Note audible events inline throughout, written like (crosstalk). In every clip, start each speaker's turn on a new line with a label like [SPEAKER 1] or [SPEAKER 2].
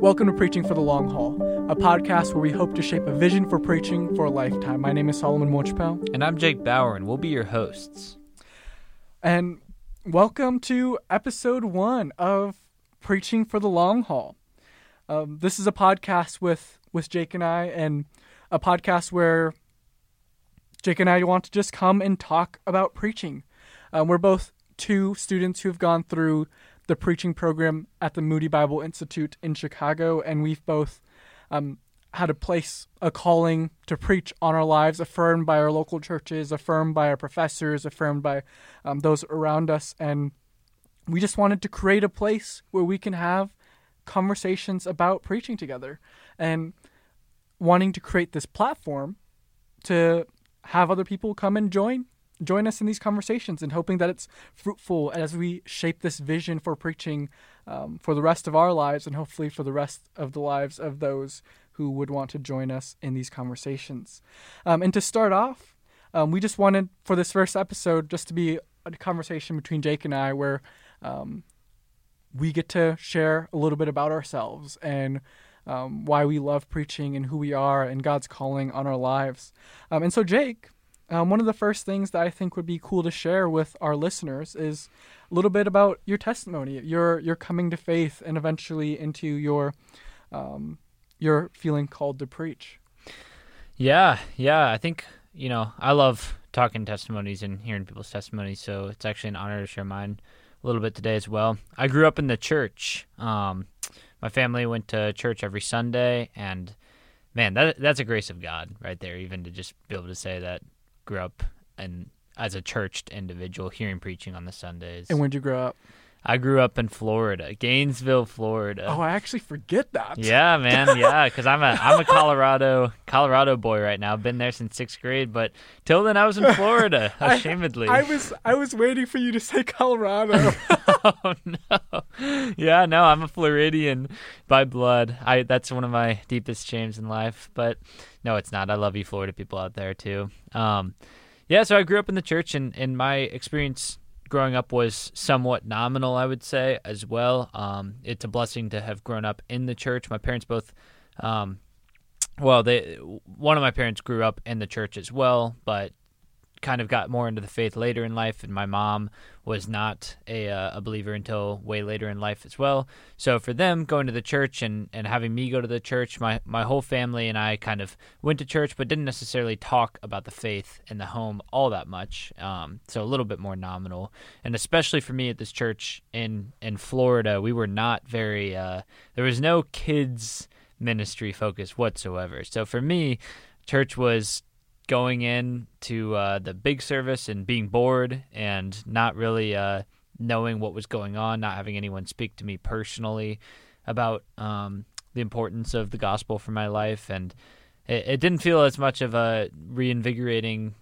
[SPEAKER 1] Welcome to Preaching for the Long Haul, a podcast where we hope to shape a vision for preaching for a lifetime. My name is Solomon Mochpel.
[SPEAKER 2] And I'm Jake Bauer, and we'll be your hosts.
[SPEAKER 1] And welcome to episode one of Preaching for the Long Haul. Um, this is a podcast with, with Jake and I, and a podcast where Jake and I want to just come and talk about preaching. Um, we're both two students who've gone through the preaching program at the Moody Bible Institute in Chicago, and we've both um, had a place, a calling to preach on our lives, affirmed by our local churches, affirmed by our professors, affirmed by um, those around us. And we just wanted to create a place where we can have conversations about preaching together and wanting to create this platform to have other people come and join join us in these conversations and hoping that it's fruitful as we shape this vision for preaching um, for the rest of our lives and hopefully for the rest of the lives of those who would want to join us in these conversations. Um, and to start off, um, we just wanted for this first episode just to be a conversation between Jake and I where um, we get to share a little bit about ourselves and um, why we love preaching and who we are and God's calling on our lives. Um, and so, Jake, um, one of the first things that I think would be cool to share with our listeners is a little bit about your testimony, your your coming to faith, and eventually into your um, your feeling called to preach.
[SPEAKER 2] Yeah, yeah. I think you know I love talking testimonies and hearing people's testimonies, so it's actually an honor to share mine a little bit today as well. I grew up in the church. Um, my family went to church every Sunday, and man, that that's a grace of God right there. Even to just be able to say that grew up and as a churched individual hearing preaching on the Sundays.
[SPEAKER 1] And where'd you grow up?
[SPEAKER 2] I grew up in Florida, Gainesville, Florida.
[SPEAKER 1] Oh, I actually forget that.
[SPEAKER 2] Yeah, man. (laughs) Yeah, because I'm a I'm a Colorado Colorado boy right now. Been there since sixth grade, but till then I was in Florida. (laughs) Ashamedly,
[SPEAKER 1] I, I was I was waiting for you to say Colorado. (laughs)
[SPEAKER 2] oh no. Yeah, no, I'm a Floridian by blood. I that's one of my deepest shames in life. But no, it's not. I love you, Florida people out there too. Um, yeah, so I grew up in the church, and in my experience growing up was somewhat nominal, I would say, as well. Um, it's a blessing to have grown up in the church. My parents both, um, well, they one of my parents grew up in the church as well, but kind of got more into the faith later in life, and my mom was not a, uh, a believer until way later in life as well. So for them, going to the church and, and having me go to the church, my, my whole family and I kind of went to church, but didn't necessarily talk about the faith in the home all that much. Um, so a little bit more nominal, and especially for me at this church in in Florida, we were not very. Uh, there was no kids ministry focus whatsoever. So for me, church was going in to uh, the big service and being bored and not really uh, knowing what was going on, not having anyone speak to me personally about um, the importance of the gospel for my life, and it, it, didn't feel as much of a reinvigorating,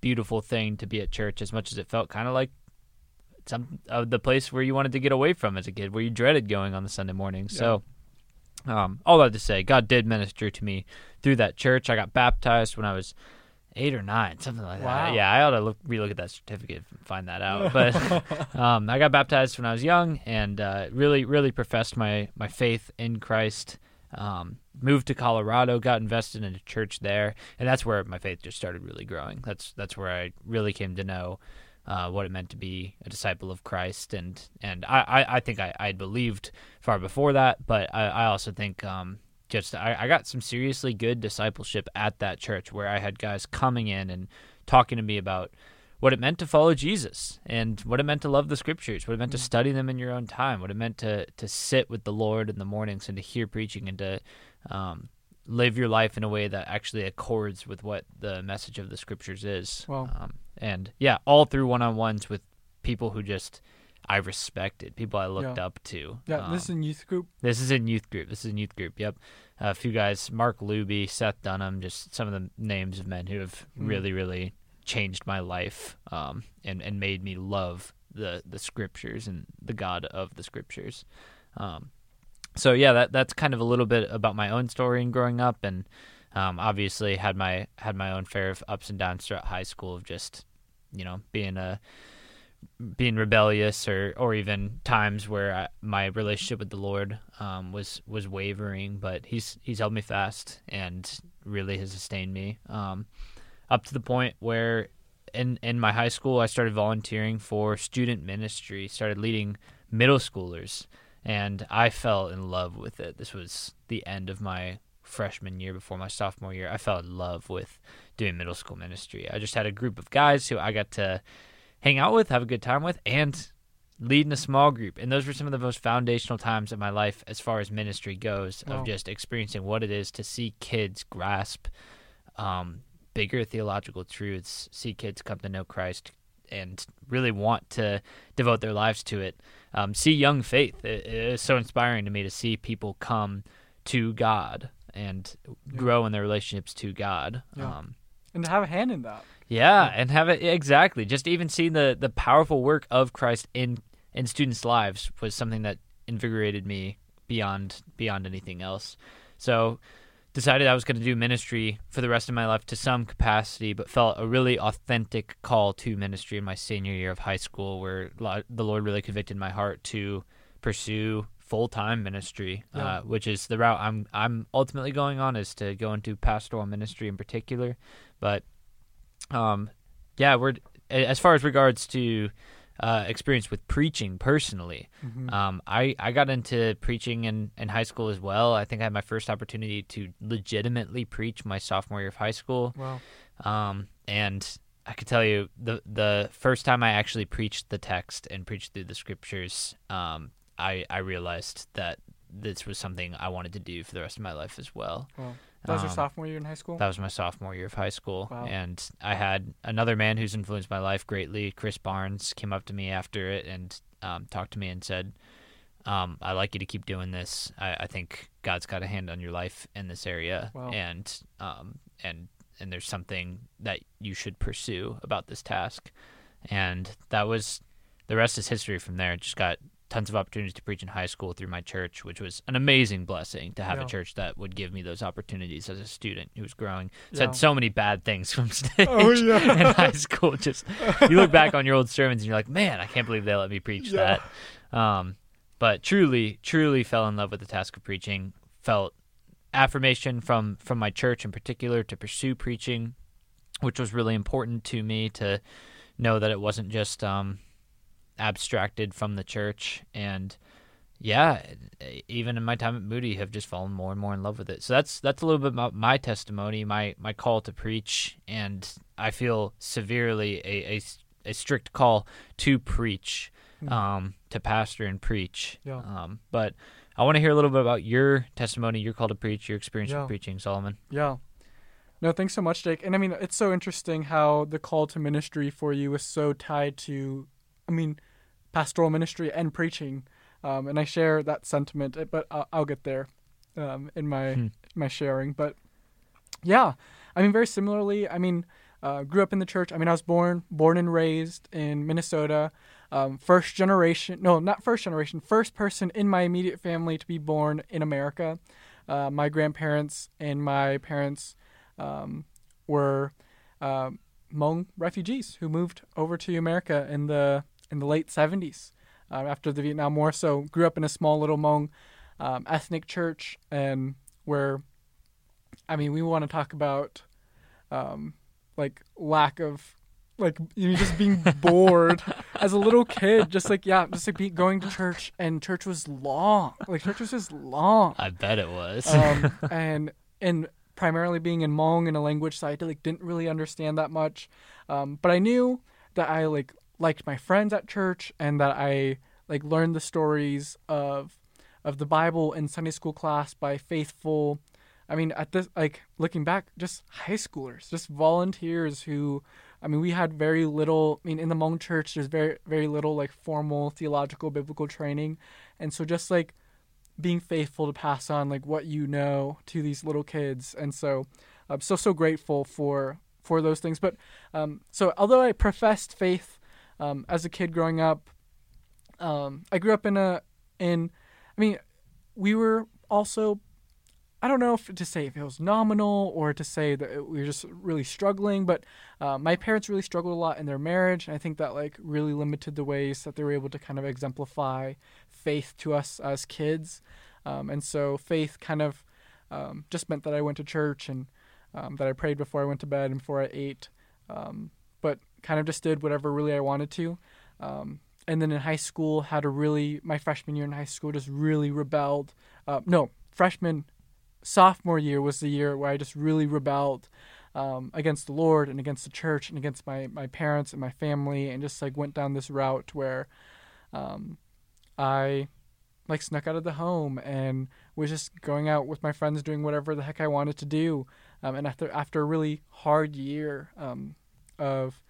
[SPEAKER 2] beautiful thing to be at church as much as it felt kind of like some of the place where you wanted to get away from as a kid, where you dreaded going on the Sunday morning. Yeah. So. Um, all that to say, God did minister to me through that church. I got baptized when I was eight or nine, something like wow. that. Yeah, I ought to look relook at that certificate and find that out. (laughs) But um, I got baptized when I was young and uh, really, really professed my my faith in Christ. Um, moved to Colorado, got invested in a church there, and that's where my faith just started really growing. That's that's where I really came to know uh, what it meant to be a disciple of Christ, and and I I, I think I I believed far before that, but I, I also think um, just I, I got some seriously good discipleship at that church where I had guys coming in and talking to me about what it meant to follow Jesus and what it meant to love the scriptures, what it meant to mm. study them in your own time, what it meant to to sit with the Lord in the mornings and to hear preaching and to um, live your life in a way that actually accords with what the message of the scriptures is.
[SPEAKER 1] Well, um,
[SPEAKER 2] and yeah, all through one on ones with people who just I respected, people I looked
[SPEAKER 1] yeah.
[SPEAKER 2] up to.
[SPEAKER 1] Yeah, um, this is in youth group.
[SPEAKER 2] This is in youth group. This is in youth group. Yep, a few guys: Mark Luby, Seth Dunham, just some of the names of men who have mm. really, really changed my life um, and and made me love the the scriptures and the God of the scriptures. Um, so yeah, that that's kind of a little bit about my own story and growing up, and um, obviously had my had my own fair of ups and downs throughout high school of just you know being a being rebellious or or even times where I, my relationship with the Lord um, was was wavering, but he's he's held me fast and really has sustained me um, up to the point where in in my high school I started volunteering for student ministry, started leading middle schoolers, and I fell in love with it. This was the end of my freshman year before my sophomore year. I fell in love with doing middle school ministry. I just had a group of guys who I got to hang out with, have a good time with, and lead in a small group. And those were some of the most foundational times of my life as far as ministry goes, wow. of just experiencing what it is to see kids grasp um, bigger theological truths, see kids come to know Christ and really want to devote their lives to it. Um, see young faith. It, it is so inspiring to me to see people come to God and yeah. grow in their relationships to God.
[SPEAKER 1] Yeah. Um, and to have a hand in that.
[SPEAKER 2] Yeah, and have it exactly. Just even seeing the the powerful work of Christ in in students' lives was something that invigorated me beyond beyond anything else. So decided I was going to do ministry for the rest of my life to some capacity, but felt a really authentic call to ministry in my senior year of high school, where the Lord really convicted my heart to pursue full time ministry, yeah. uh, which is the route I'm I'm ultimately going on is to go into pastoral ministry in particular. But um, yeah, we're as far as regards to uh, experience with preaching personally. Mm-hmm. Um, I, I got into preaching in, in high school as well. I think I had my first opportunity to legitimately preach my sophomore year of high school.
[SPEAKER 1] Wow.
[SPEAKER 2] Um, and I could tell you the the first time I actually preached the text and preached through the scriptures, um, I I realized that this was something I wanted to do for the rest of my life as well.
[SPEAKER 1] Wow. That was um, your sophomore year in high school?
[SPEAKER 2] That was my sophomore year of high school.
[SPEAKER 1] Wow.
[SPEAKER 2] And I had another man who's influenced my life greatly, Chris Barnes, came up to me after it and um, talked to me and said, um, I like you to keep doing this. I, I, think God's got a hand on your life in this area.
[SPEAKER 1] Wow.
[SPEAKER 2] And, um, and, and there's something that you should pursue about this task. And that was the rest is history from there. It just got tons of opportunities to preach in high school through my church, which was an amazing blessing to have yeah. a church that would give me those opportunities as a student who was growing. Said yeah. so many bad things from (laughs) stage oh, yeah. (laughs) in high school. Just you look back on your old sermons and you're like, man, I can't believe they let me preach that. Um, but truly, truly fell in love with the task of preaching. Felt affirmation from from my church in particular to pursue preaching, which was really important to me to know that it wasn't just um, abstracted from the church and yeah even in my time at moody have just fallen more and more in love with it so that's that's a little bit about my testimony my my call to preach and i feel severely a a, a strict call to preach hmm. um to pastor and preach
[SPEAKER 1] yeah.
[SPEAKER 2] um but i want to hear a little bit about your testimony your call to preach your experience yeah. with preaching solomon
[SPEAKER 1] yeah no, thanks so much, Jake. And I mean, it's so interesting how the call to ministry for you is so tied to, I mean, pastoral ministry and preaching, um, and I share that sentiment. Eh, but I'll, I'll get there um, in my hmm. my sharing. But yeah, I mean, very similarly. I mean, uh, grew up in the church. I mean, I was born born and raised in Minnesota. Um, first generation, no, not first generation, first person in my immediate family to be born in America. Uh, my grandparents and my parents um, were uh, Hmong refugees who moved over to America in the in the late 70s uh, after the Vietnam War. So grew up in a small little Hmong um, ethnic church, and where, I mean, we want to talk about um, like lack of like you know, just being (laughs) bored as a little kid, just like yeah, just like be, going to church, and church was long. Like church was just long.
[SPEAKER 2] I bet it was.
[SPEAKER 1] um, (laughs) and and primarily being in Hmong in a language side, I like didn't really understand that much. Um, but I knew that I like liked my friends at church and that I like learned the stories of of the Bible in Sunday school class by faithful I mean at this like looking back just high schoolers just volunteers who I mean we had very little I mean in the Hmong church there's very very little like formal theological biblical training. And so just like being faithful to pass on like what you know to these little kids. And so I'm so so grateful for for those things. But um so although I professed faith um, as a kid growing up, um, I grew up in a in. I mean, we were also I don't know if to say if it was nominal or to say that we were just really struggling, but uh, my parents really struggled a lot in their marriage, and I think that like really limited the ways that they were able to kind of exemplify faith to us as kids. Um, and so faith kind of um, just meant that I went to church and um, that I prayed before I went to bed and before I ate, um, but kind of just did whatever really I wanted to. Um, and then in high school, had a really my freshman year in high school just really rebelled. Uh, no, freshman sophomore year was the year where I just really rebelled um, against the Lord and against the church and against my, my parents and my family and just like went down this route where um, I like snuck out of the home and was just going out with my friends doing whatever the heck I wanted to do. Um, and after after a really hard year um, of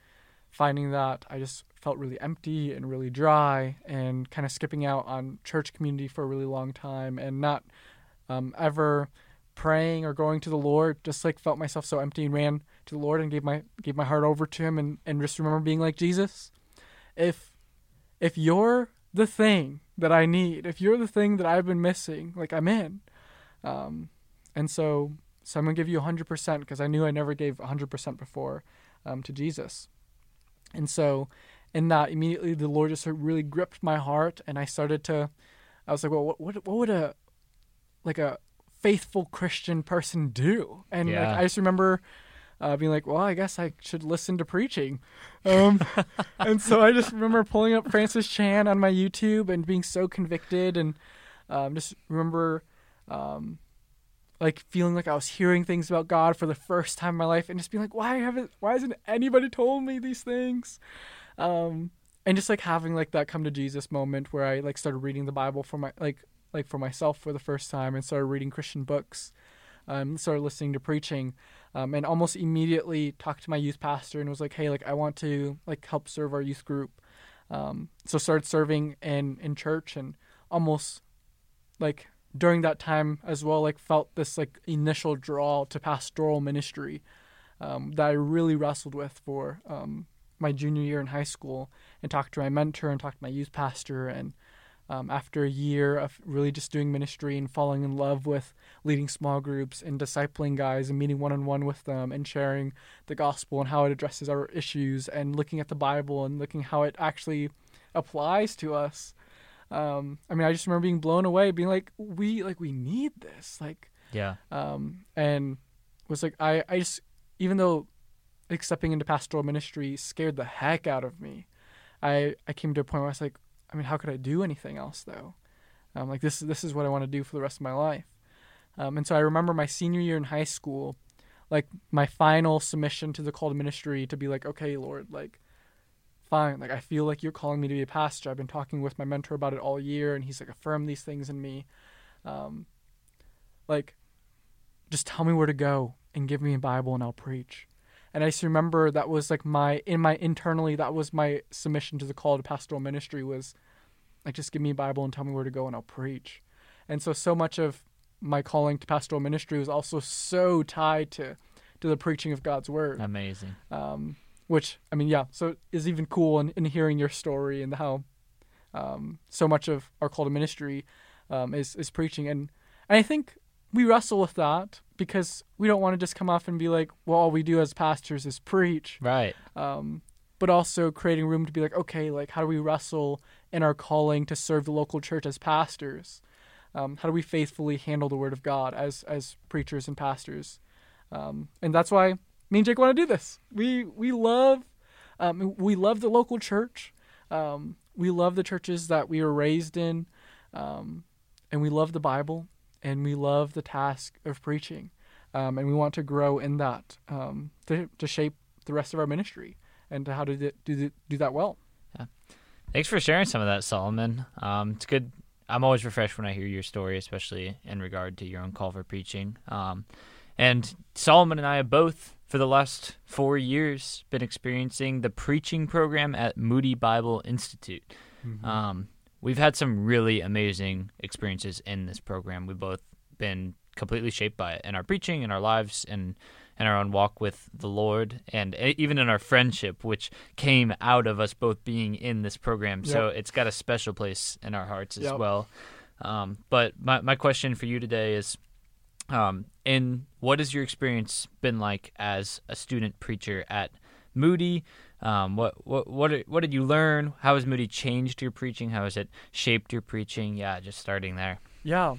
[SPEAKER 1] finding that I just felt really empty and really dry and kind of skipping out on church community for a really long time and not um, ever praying or going to the Lord. Just like felt myself so empty and ran to the Lord and gave my gave my heart over to Him and and just remember being like Jesus. If if you're the thing that I need, if you're the thing that I've been missing, like I'm in. Um, and so, so I'm gonna give you 100% because I knew I never gave 100% before um, to Jesus. And so, in that, immediately the Lord just really gripped my heart, and I started to. I was like, well, what what, what would a like a faithful Christian person do? And
[SPEAKER 2] Yeah.
[SPEAKER 1] like, I just remember uh, being like, well, I guess I should listen to preaching. Um, (laughs) and so I just remember pulling up Francis Chan on my YouTube and being so convicted, and um, just remember um, like feeling like I was hearing things about God for the first time in my life, and just being like, why haven't, why hasn't anybody told me these things? Um, and just like having like that come to Jesus moment where I like started reading the Bible for my like like for myself for the first time and started reading Christian books, um, started listening to preaching, um, and almost immediately talked to my youth pastor and was like, hey, like I want to like help serve our youth group. Um, so started serving in in church and almost like during that time as well like felt this like initial draw to pastoral ministry um, that I really wrestled with for um, my junior year in high school and talked to my mentor and talked to my youth pastor and um, after a year of really just doing ministry and falling in love with leading small groups and discipling guys and meeting one on one with them and sharing the gospel and how it addresses our issues and looking at the Bible and looking how it actually applies to us. Um, I mean, I just remember being blown away, being like, we like we need this, like,
[SPEAKER 2] Yeah.
[SPEAKER 1] um, and was like, I, I just even though like stepping into pastoral ministry scared the heck out of me, I I came to a point where I was like, I mean, how could I do anything else though? Um, like this this is what I want to do for the rest of my life. Um, and so I remember my senior year in high school, like my final submission to the call to ministry to be like, okay, Lord, like, fine, like I feel like you're calling me to be a pastor. I've been talking with my mentor about it all year, and he's like affirmed these things in me. Um, like, just tell me where to go and give me a Bible, and I'll preach. And I just remember that was like my in my internally that was my submission to the call to pastoral ministry was like just give me a Bible and tell me where to go and I'll preach. And so so much of my calling to pastoral ministry was also so tied to to the preaching of God's word.
[SPEAKER 2] Amazing.
[SPEAKER 1] Um, which I mean, yeah, so is even cool in, in hearing your story and how um, so much of our call to ministry um, is is preaching, and and I think we wrestle with that because we don't want to just come off and be like, well, all we do as pastors is preach,
[SPEAKER 2] Right.
[SPEAKER 1] um, but also creating room to be like, okay, like how do we wrestle in our calling to serve the local church as pastors? Um, how do we faithfully handle the word of God as as preachers and pastors? Um, and that's why me and Jake want to do this. We we love um, we love the local church. Um, we love the churches that we were raised in, um, and we love the Bible, and we love the task of preaching, um, and we want to grow in that um, to to shape the rest of our ministry and to how to do do, do that well. Yeah.
[SPEAKER 2] Thanks for sharing some of that, Solomon. Um, it's good. I'm always refreshed when I hear your story, especially in regard to your own call for preaching. And Solomon and I have both, for the last four years, been experiencing the preaching program at Moody Bible Institute. Um, we've had some really amazing experiences in this program. We've both been completely shaped by it in our preaching, in our lives, and in our own walk with the Lord, and even in our friendship, which came out of us both being in this program. So it's got a special place in our hearts as
[SPEAKER 1] Yep.
[SPEAKER 2] well. Um, but my my question for you today is, Um, and what has your experience been like as a student preacher at Moody? Um, what what what what did you learn? How has Moody changed your preaching? How has it shaped your preaching? Yeah, just starting there.
[SPEAKER 1] Yeah,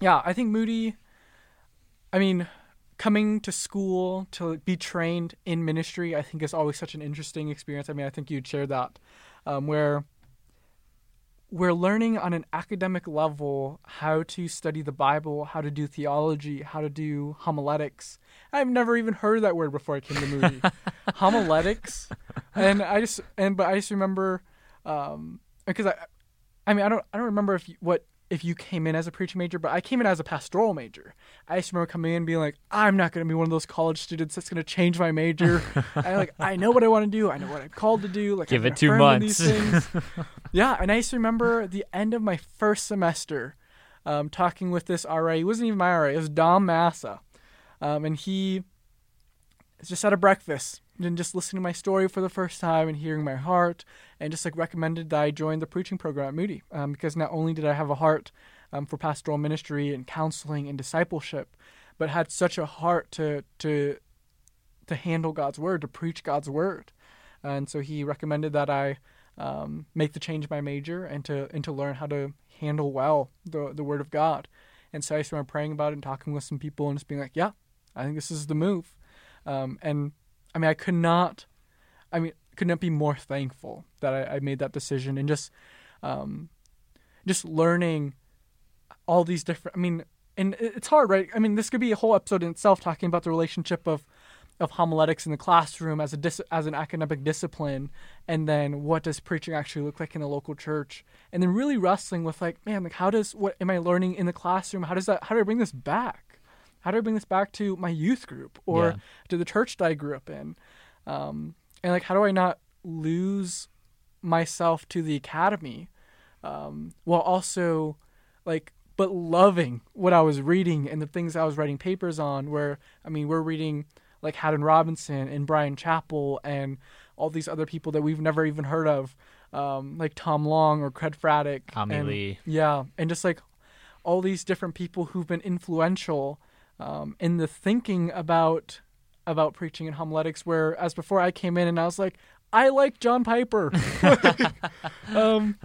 [SPEAKER 1] yeah. I think Moody. I mean, coming to school to be trained in ministry, I think is always such an interesting experience. I mean, I think you'd share that, um, where we're learning on an academic level how to study the Bible, how to do theology, how to do homiletics. I've never even heard that word before I came to the Moody. (laughs) homiletics, and I just and but I just remember um, because I, I mean I don't I don't remember if you, what if you came in as a preaching major, but I came in as a pastoral major. I just remember coming in and being like, I'm not going to be one of those college students that's going to change my major. (laughs) I like, I know what I want to do. I know what I'm called to do. Like,
[SPEAKER 2] give
[SPEAKER 1] I'm
[SPEAKER 2] it two months. (laughs)
[SPEAKER 1] yeah, and I just remember the end of my first semester, um, talking with this RA. He wasn't even my RA. It was Dom Massa, um, and he just at a breakfast and just listening to my story for the first time and hearing my heart and just like recommended that I join the preaching program at Moody um, because not only did I have a heart um, for pastoral ministry and counseling and discipleship, but had such a heart to to to handle God's word, to preach God's word, and so he recommended that I um, make the change my major and to and to learn how to handle well the the word of God. And so I started praying about it and talking with some people and just being like, yeah, I think this is the move. Um, and I mean, I could not, I mean, could not be more thankful that I, I made that decision and just, um, just learning all these different. I mean, and it's hard, right? I mean, this could be a whole episode in itself talking about the relationship of of homiletics in the classroom as a dis- as an academic discipline, and then what does preaching actually look like in a local church, and then really wrestling with like, man, like how does what am I learning in the classroom? How does that? How do I bring this back? How do I bring this back to my youth group or yeah. to the church that I grew up in? Um, and like, how do I not lose myself to the academy um, while also like, but loving what I was reading and the things I was writing papers on? Where I mean, we're reading like Haddon Robinson and Bryan Chapell and all these other people that we've never even heard of, um, like Tom Long or Craig Fraddock,
[SPEAKER 2] Tommy
[SPEAKER 1] and,
[SPEAKER 2] Lee,
[SPEAKER 1] yeah, and just like all these different people who've been influential um, in the thinking about about preaching and homiletics. Whereas before I came in and I was like, I like John Piper, (laughs) um,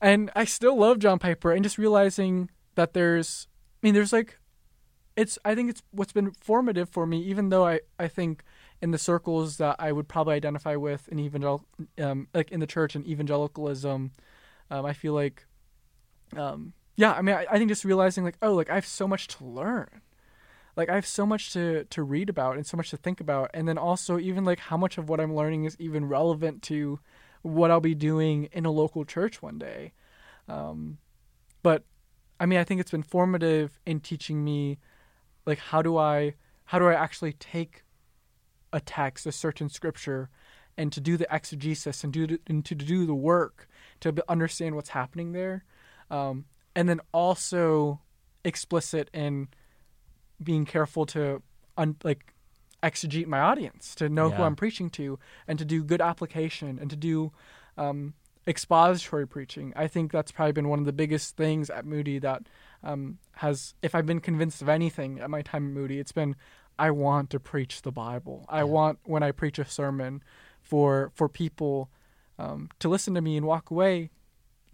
[SPEAKER 1] and I still love John Piper, and just realizing that there's, I mean, there's like, it's I think it's what's been formative for me, even though I I think in the circles that I would probably identify with in evangel um, like in the church and evangelicalism, um, I feel like, um, yeah, I mean, I, I think just realizing like, oh, like I have so much to learn like I have so much to to read about and so much to think about, and then also even like how much of what I'm learning is even relevant to what I'll be doing in a local church one day. Um, but I mean, I think it's been formative in teaching me like how do I how do I actually take a text, a certain scripture, and to do the exegesis and do the, and to do the work to understand what's happening there, um, and then also explicit in being careful to un, like exegete my audience, to know yeah. who I'm preaching to, and to do good application and to do um, expository preaching. I think that's probably been one of the biggest things at Moody that um, has, if I've been convinced of anything at my time at Moody, it's been I want to preach the Bible. I want when I preach a sermon for for people um, to listen to me and walk away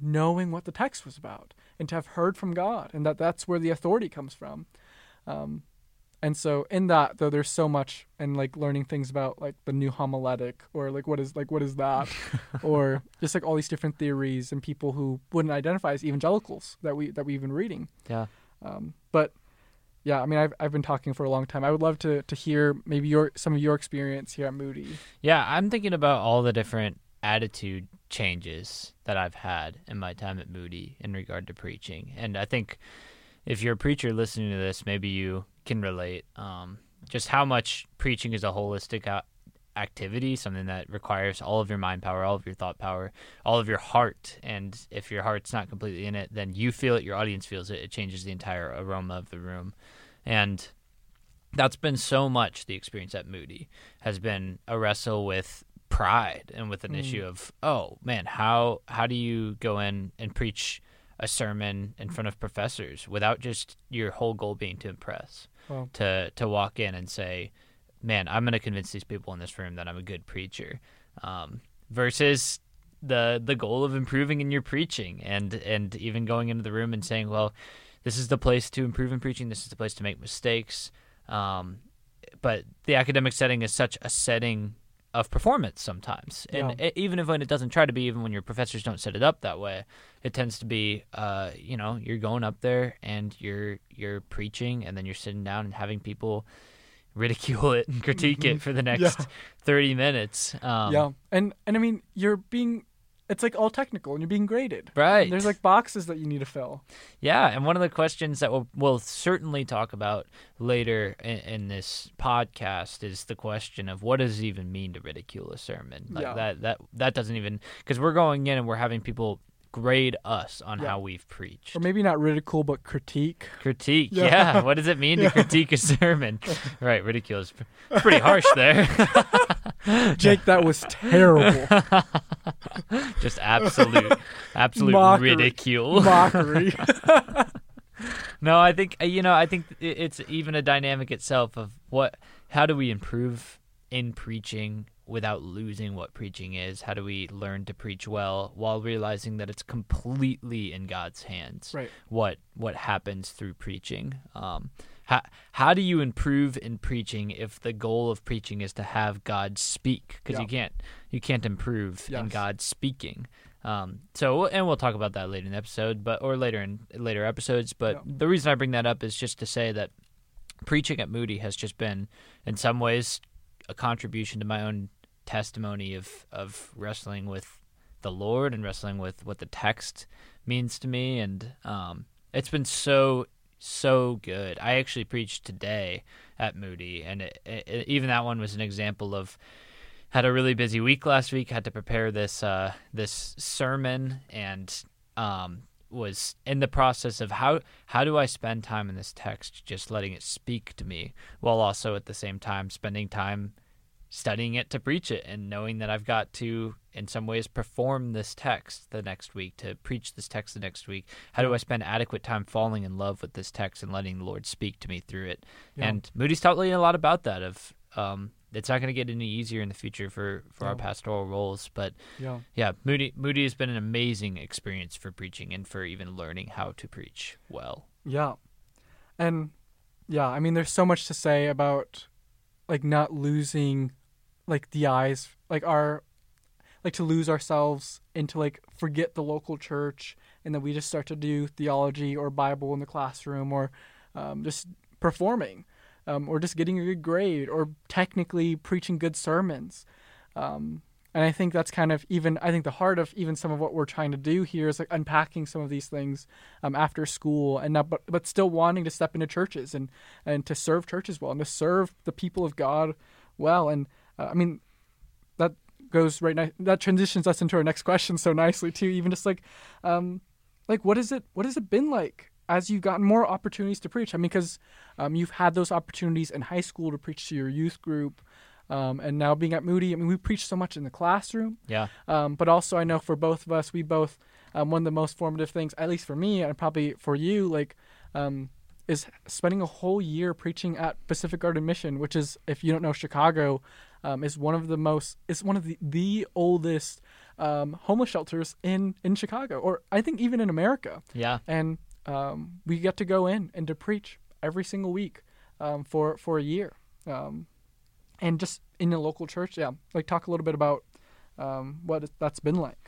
[SPEAKER 1] knowing what the text was about and to have heard from God and that that's where the authority comes from. Um, and so in that though there's so much and like learning things about like the new homiletic or like what is like what is that? (laughs) Or just like all these different theories and people who wouldn't identify as evangelicals that we that we've been reading.
[SPEAKER 2] Yeah.
[SPEAKER 1] Um, but yeah i mean I've, I've been talking for a long time. I would love to to hear maybe your some of your experience here at moody.
[SPEAKER 2] Yeah i'm thinking about all the different attitude changes that i've had in my time at moody in regard to preaching. And i think if you're a preacher listening to this, maybe you can relate. Um, just how much preaching is a holistic activity, something that requires all of your mind power, all of your thought power, all of your heart. And if your heart's not completely in it, then you feel it, your audience feels it. It changes the entire aroma of the room. And that's been so much the experience at Moody has been a wrestle with pride and with an mm. issue of, oh man, how how do you go in and preach a sermon in front of professors without just your whole goal being to impress.
[SPEAKER 1] Wow.
[SPEAKER 2] To to walk in and say, "Man, I'm going to convince these people in this room that I'm a good preacher," um, versus the the goal of improving in your preaching and and even going into the room and saying, "Well, this is the place to improve in preaching. This is the place to make mistakes." Um, but the academic setting is such a setting of performance sometimes, and
[SPEAKER 1] Yeah.
[SPEAKER 2] even if when it doesn't try to be, even when your professors don't set it up that way, it tends to be, uh, you know, you're going up there and you're you're preaching, and then you're sitting down and having people ridicule it and (laughs) critique it for the next
[SPEAKER 1] Yeah.
[SPEAKER 2] thirty minutes. Um,
[SPEAKER 1] yeah, and and I mean, you're being, it's like all technical, and you're being graded.
[SPEAKER 2] Right.
[SPEAKER 1] There's like boxes that you need to fill.
[SPEAKER 2] Yeah, and one of the questions that we'll, we'll certainly talk about later in, in this podcast is the question of what does it even mean to ridicule a sermon? Like
[SPEAKER 1] Yeah.
[SPEAKER 2] that that that doesn't even because we're going in and we're having people grade us on
[SPEAKER 1] Yeah.
[SPEAKER 2] how we've preached.
[SPEAKER 1] Or maybe not ridicule, but critique.
[SPEAKER 2] critique,
[SPEAKER 1] Yeah.
[SPEAKER 2] yeah. What does it mean to (laughs) critique a sermon? right, ridicule is pretty harsh there. (laughs) (laughs)
[SPEAKER 1] Jake, that was terrible. (laughs)
[SPEAKER 2] Just absolute, absolute
[SPEAKER 1] Mockery.
[SPEAKER 2] ridicule.
[SPEAKER 1] Mockery. (laughs)
[SPEAKER 2] No, I think you know. I think it's even a dynamic itself of what. How do we improve in preaching without losing what preaching is? How do we learn to preach well while realizing that it's completely in God's hands?
[SPEAKER 1] right.
[SPEAKER 2] What what happens through preaching? Um, how how do you improve in preaching if the goal of preaching is to have God speak? Because
[SPEAKER 1] Yeah.
[SPEAKER 2] you can't you can't improve in
[SPEAKER 1] Yes.
[SPEAKER 2] God speaking. Um, so and we'll talk about that later in the episode, but or later in later episodes. But
[SPEAKER 1] Yeah.
[SPEAKER 2] the reason I bring that up is just to say that preaching at Moody has just been, in some ways, a contribution to my own testimony of of wrestling with the Lord and wrestling with what the text means to me, and um, it's been so so good. I actually preached today at Moody, and it, it, even that one was an example of had a really busy week last week. Had to prepare this uh, this sermon, and um, was in the process of how how do I spend time in this text, just letting it speak to me, while also at the same time spending time studying it to preach it, and knowing that I've got to in some ways perform this text the next week to preach this text the next week. How do I spend adequate time falling in love with this text and letting the Lord speak to me through it?
[SPEAKER 1] Yeah.
[SPEAKER 2] And Moody's taught me a lot about that. Of um, it's not going to get any easier in the future for, for our pastoral roles, but
[SPEAKER 1] Yeah.
[SPEAKER 2] yeah, Moody Moody has been an amazing experience for preaching and for even learning how to preach well.
[SPEAKER 1] Yeah. And yeah, I mean there's so much to say about like not losing like the eyes, like our like to lose ourselves and to like forget the local church and then we just start to do theology or Bible in the classroom or um, just performing um, or just getting a good grade or technically preaching good sermons. Um, and I think that's kind of even I think the heart of even some of what we're trying to do here is like unpacking some of these things um, after school and not, but but still wanting to step into churches and and to serve churches well and to serve the people of God well and uh, I mean that goes right ni- that transitions us into our next question so nicely too even just like um like what is it what has it been like as you've gotten more opportunities to preach? I mean because um, you've had those opportunities in high school to preach to your youth group um, and now being at Moody I mean we preach so much in the classroom.
[SPEAKER 2] Yeah,
[SPEAKER 1] um, but also I know for both of us, we both um, one of the most formative things, at least for me and probably for you, like, um, is spending a whole year preaching at Pacific Garden Mission, which is, if you don't know Chicago, um, is one of the most, is one of the the oldest um, homeless shelters in in Chicago, or I think even in America
[SPEAKER 2] yeah,
[SPEAKER 1] and um, we get to go in and to preach every single week um, for for a year, um, and just in a local church. Yeah, like talk a little bit about um, what it- that's been like.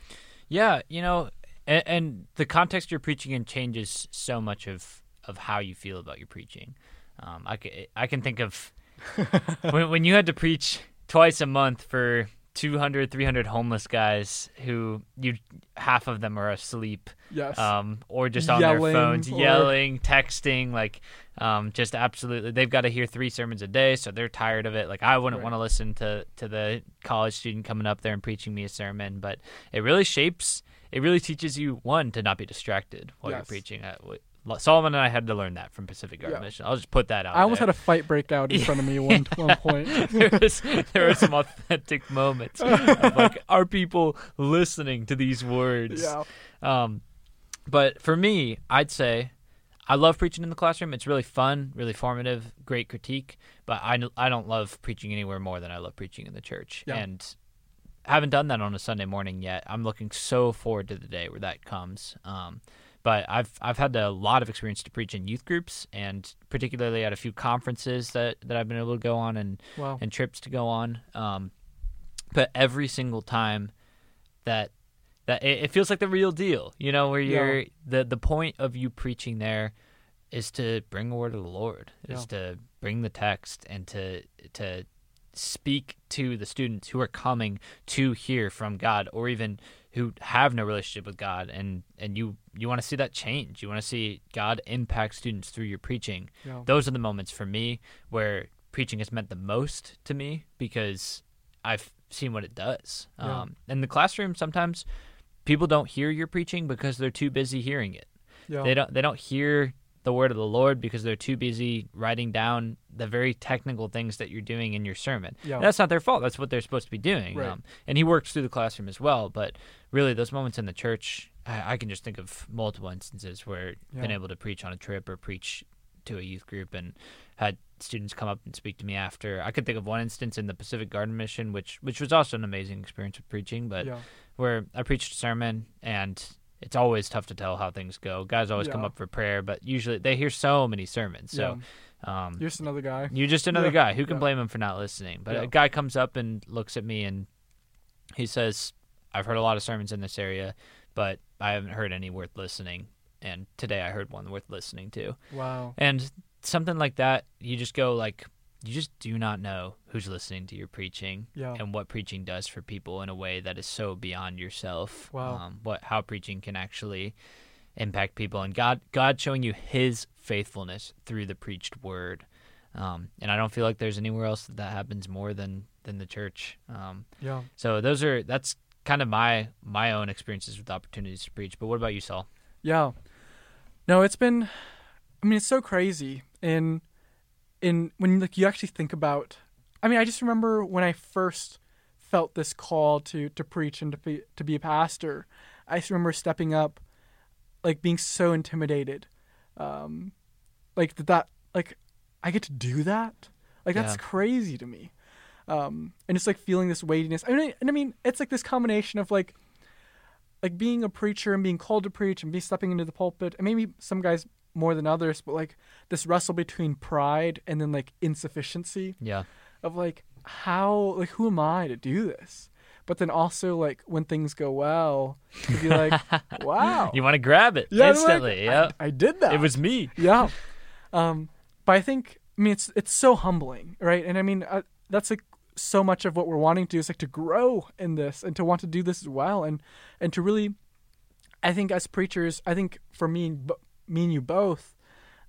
[SPEAKER 2] yeah. You know, and, and the context you're preaching in changes so much of of how you feel about your preaching. Um, I can I can think of (laughs) when when you had to preach twice a month for 200 300 homeless guys who you half of them are asleep
[SPEAKER 1] Yes.
[SPEAKER 2] um, or just on
[SPEAKER 1] Yelling
[SPEAKER 2] their phones,
[SPEAKER 1] or-
[SPEAKER 2] yelling, texting, like um, just absolutely. They've got to hear three sermons a day, so they're tired of it. Like I wouldn't
[SPEAKER 1] Right.
[SPEAKER 2] want to listen to to the college student coming up there and preaching me a sermon, but it really shapes. It really teaches you one to not be distracted while you're preaching. Wh- Solomon and I had to learn that from Pacific Garden
[SPEAKER 1] Yeah.
[SPEAKER 2] Mission. I'll just put that out.
[SPEAKER 1] I almost
[SPEAKER 2] there.
[SPEAKER 1] had a fight break out in front of me at (laughs) one, one point. (laughs)
[SPEAKER 2] there was there were some authentic moments of like (laughs) are people listening to these words
[SPEAKER 1] yeah.
[SPEAKER 2] um but for me, I'd say I love preaching in the classroom. It's really fun, really formative, great critique. But I, I don't love preaching anywhere more than I love preaching in the church.
[SPEAKER 1] Yeah.
[SPEAKER 2] And haven't done that on a Sunday morning yet. I'm looking so forward to the day where that comes. Um, but I've I've had a lot of experience to preach in youth groups, and particularly at a few conferences that, that I've been able to go on and
[SPEAKER 1] Wow.
[SPEAKER 2] and trips to go on. Um, but every single time that that it, it feels like the real deal, you know, where you're the the point of you preaching there is to bring the word of the Lord, is to bring the text and to to speak to the students who are coming to hear from God or even who have no relationship with God and and you you want to see that change. You want to see God impact students through your preaching
[SPEAKER 1] Yeah.
[SPEAKER 2] those are the moments for me where preaching has meant the most to me because I've seen what it does.
[SPEAKER 1] Yeah.
[SPEAKER 2] Um, in the classroom, sometimes people don't hear your preaching because they're too busy hearing it.
[SPEAKER 1] Yeah.
[SPEAKER 2] They don't. They don't hear the word of the Lord because they're too busy writing down the very technical things that you're doing in your sermon.
[SPEAKER 1] Yeah.
[SPEAKER 2] And that's not their fault. That's what they're supposed to be doing.
[SPEAKER 1] Right.
[SPEAKER 2] Um, and he works through the classroom as well. But really, those moments in the church, I, I can just think of multiple instances where
[SPEAKER 1] Yeah.
[SPEAKER 2] been able to preach on a trip or preach to a youth group and had students come up and speak to me after. I could think of one instance in the Pacific Garden Mission, which which was also an amazing experience with preaching, but
[SPEAKER 1] yeah.
[SPEAKER 2] where I preached a sermon and it's always tough to tell how things go. Guys always come up for prayer, but usually they hear so many sermons. So um,
[SPEAKER 1] You're just another guy.
[SPEAKER 2] you're just another
[SPEAKER 1] Yeah,
[SPEAKER 2] guy. Who can
[SPEAKER 1] yeah.
[SPEAKER 2] blame him for not listening? But
[SPEAKER 1] Yeah.
[SPEAKER 2] a guy comes up and looks at me and he says, I've heard a lot of sermons in this area, but I haven't heard any worth listening. And today I heard one worth listening to.
[SPEAKER 1] Wow.
[SPEAKER 2] And something like that, you just go like, you just do not know who's listening to your preaching
[SPEAKER 1] Yeah.
[SPEAKER 2] and what preaching does for people in a way that is so beyond yourself.
[SPEAKER 1] Wow.
[SPEAKER 2] Um, what how preaching can actually impact people and God God showing you His faithfulness through the preached word. Um, and I don't feel like there's anywhere else that, that happens more than than the church. Um,
[SPEAKER 1] Yeah.
[SPEAKER 2] so those are that's kind of my my own experiences with opportunities to preach. But what about you, Saul?
[SPEAKER 1] Yeah. No, it's been I mean, it's so crazy in in when like you actually think about I mean, I just remember when I first felt this call to to preach and to be to be a pastor. I just remember stepping up like being so intimidated. Um like that, that like I get to do that? Like that's
[SPEAKER 2] Yeah.
[SPEAKER 1] crazy to me. Um and it's like feeling this weightiness. I mean, and I mean, it's like this combination of like like being a preacher and being called to preach and be stepping into the pulpit and maybe some guys more than others but like this wrestle between pride and then like insufficiency
[SPEAKER 2] Yeah,
[SPEAKER 1] of like how like who am i to do this? But then also like when things go well to be like (laughs) wow.
[SPEAKER 2] You want to grab it
[SPEAKER 1] Yeah, I'm like,
[SPEAKER 2] instantly.
[SPEAKER 1] I,
[SPEAKER 2] yeah,
[SPEAKER 1] I did that.
[SPEAKER 2] It was me.
[SPEAKER 1] yeah. Um but i think i mean it's it's so humbling right? And i mean uh, that's like so much of what we're wanting to do is like to grow in this and to want to do this as well and and to really i think as preachers i think for me me and you both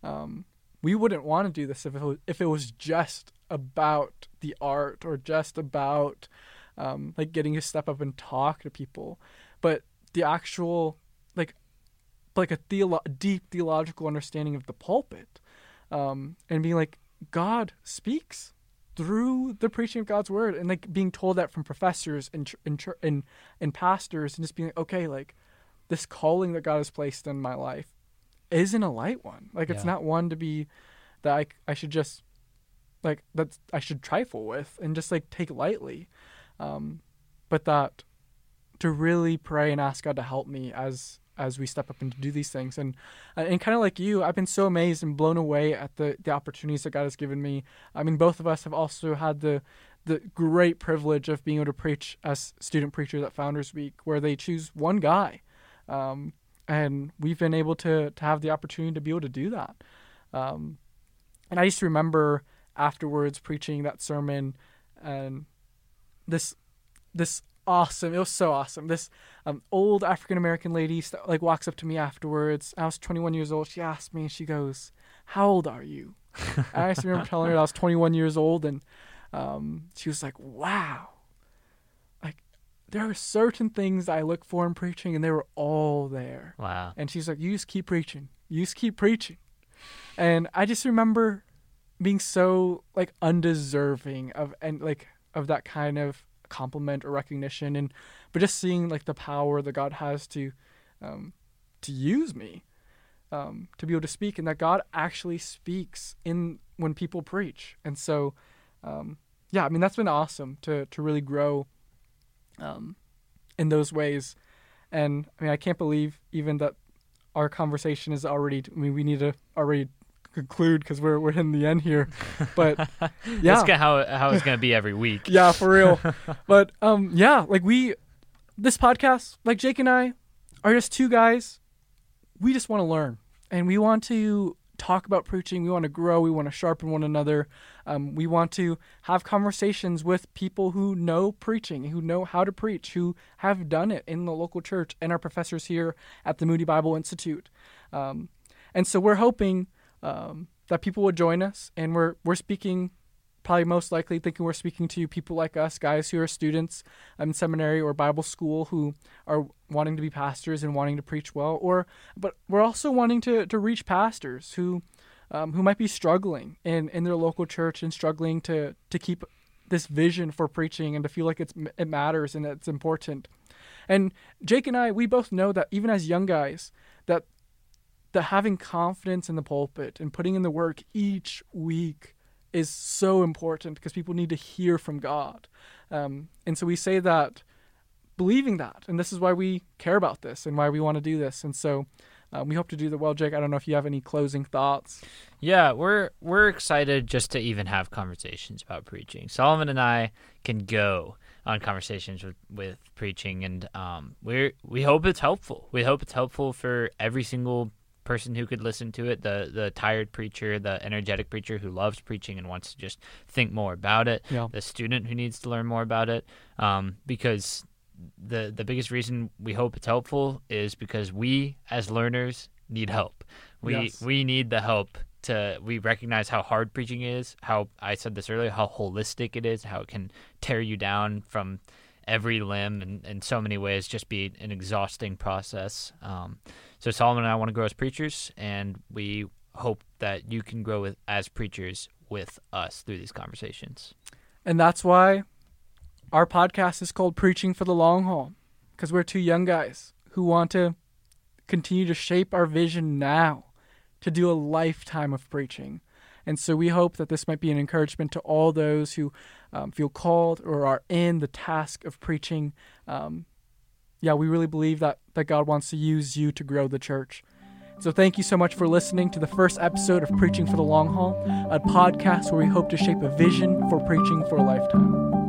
[SPEAKER 1] um we wouldn't want to do this if it was, if it was just about the art or just about um, like getting to step up and talk to people, but the actual like like a theolo- deep theological understanding of the pulpit, um, and being like God speaks through the preaching of God's word, and like being told that from professors and ch- and and, and pastors, and just being like, okay, like this calling that God has placed in my life isn't a light one. Like it's
[SPEAKER 2] Yeah.
[SPEAKER 1] not one to be that I I should just like that I should trifle with and just like take lightly, um, but that to really pray and ask God to help me as as we step up and to do these things and and kind of like you I've been so amazed and blown away at the the opportunities that God has given me I mean both of us have also had the the great privilege of being able to preach as student preachers at Founders Week where they choose one guy um, and we've been able to to have the opportunity to be able to do that. Um, and I just remember afterwards preaching that sermon and this this awesome it was so awesome. This um, old african american lady st- like walks up to me afterwards. I was 21 years old. She asked me and she goes how old are you? (laughs) I just remember telling her i was 21 years old and um, she was like wow there are certain things i look for in preaching and they were all there
[SPEAKER 2] Wow.
[SPEAKER 1] and she's like, "You just keep preaching. You just keep preaching." And I just remember being so like undeserving of and like of that kind of compliment or recognition, and but just seeing like the power that God has to um, to use me um, to be able to speak, and that God actually speaks in when people preach. And so, um, yeah, I mean that's been awesome to to really grow um, in those ways. And I mean, I can't believe even that our conversation is already. I mean, we need to already conclude because we're we're in the end here. But (laughs) yeah,
[SPEAKER 2] That's how how it's gonna be every week.
[SPEAKER 1] yeah, for real. (laughs) but um, yeah, like we, this podcast, like Jake and I, are just two guys. We just want to learn, and we want to talk about preaching. We want to grow. We want to sharpen one another. Um, we want to have conversations with people who know preaching, who know how to preach, who have done it in the local church, and our professors here at the Moody Bible Institute. Um, and so we're hoping um, that people would join us, and we're we're speaking probably most likely thinking we're speaking to people like us, guys who are students in seminary or Bible school who are wanting to be pastors and wanting to preach well, or but we're also wanting to to reach pastors who um, who might be struggling in in their local church and struggling to to keep this vision for preaching and to feel like it's it matters and it's important. And Jake and I, we both know that even as young guys, that that having confidence in the pulpit and putting in the work each week is so important because people need to hear from God. Um, and so we say that believing that. And this is why we care about this and why we want to do this. And so um, we hope to do that well. Jake, I don't know if you have any closing thoughts.
[SPEAKER 2] Yeah, we're we're excited just to even have conversations about preaching. Solomon and I can go on conversations with, with preaching, and um, we we hope it's helpful. We hope it's helpful for every single person who could listen to it the the tired preacher the energetic preacher who loves preaching and wants to just think more about it
[SPEAKER 1] Yeah.
[SPEAKER 2] the student who needs to learn more about it um, because the the biggest reason we hope it's helpful is because we as learners need help we
[SPEAKER 1] Yes.
[SPEAKER 2] we need the help to we recognize how hard preaching is how i said this earlier how holistic it is how it can tear you down from every limb and in so many ways just be an exhausting process um, so solomon and i want to grow as preachers and we hope that you can grow with, as preachers with us through these conversations
[SPEAKER 1] And that's why our podcast is called Preaching for the Long Haul because we're two young guys who want to continue to shape our vision now to do a lifetime of preaching. And so we hope that this might be an encouragement to all those who um, feel called or are in the task of preaching. Um, yeah, we really believe that, that God wants to use you to grow the church. So thank you so much for listening to the first episode of Preaching for the Long Haul, a podcast where we hope to shape a vision for preaching for a lifetime.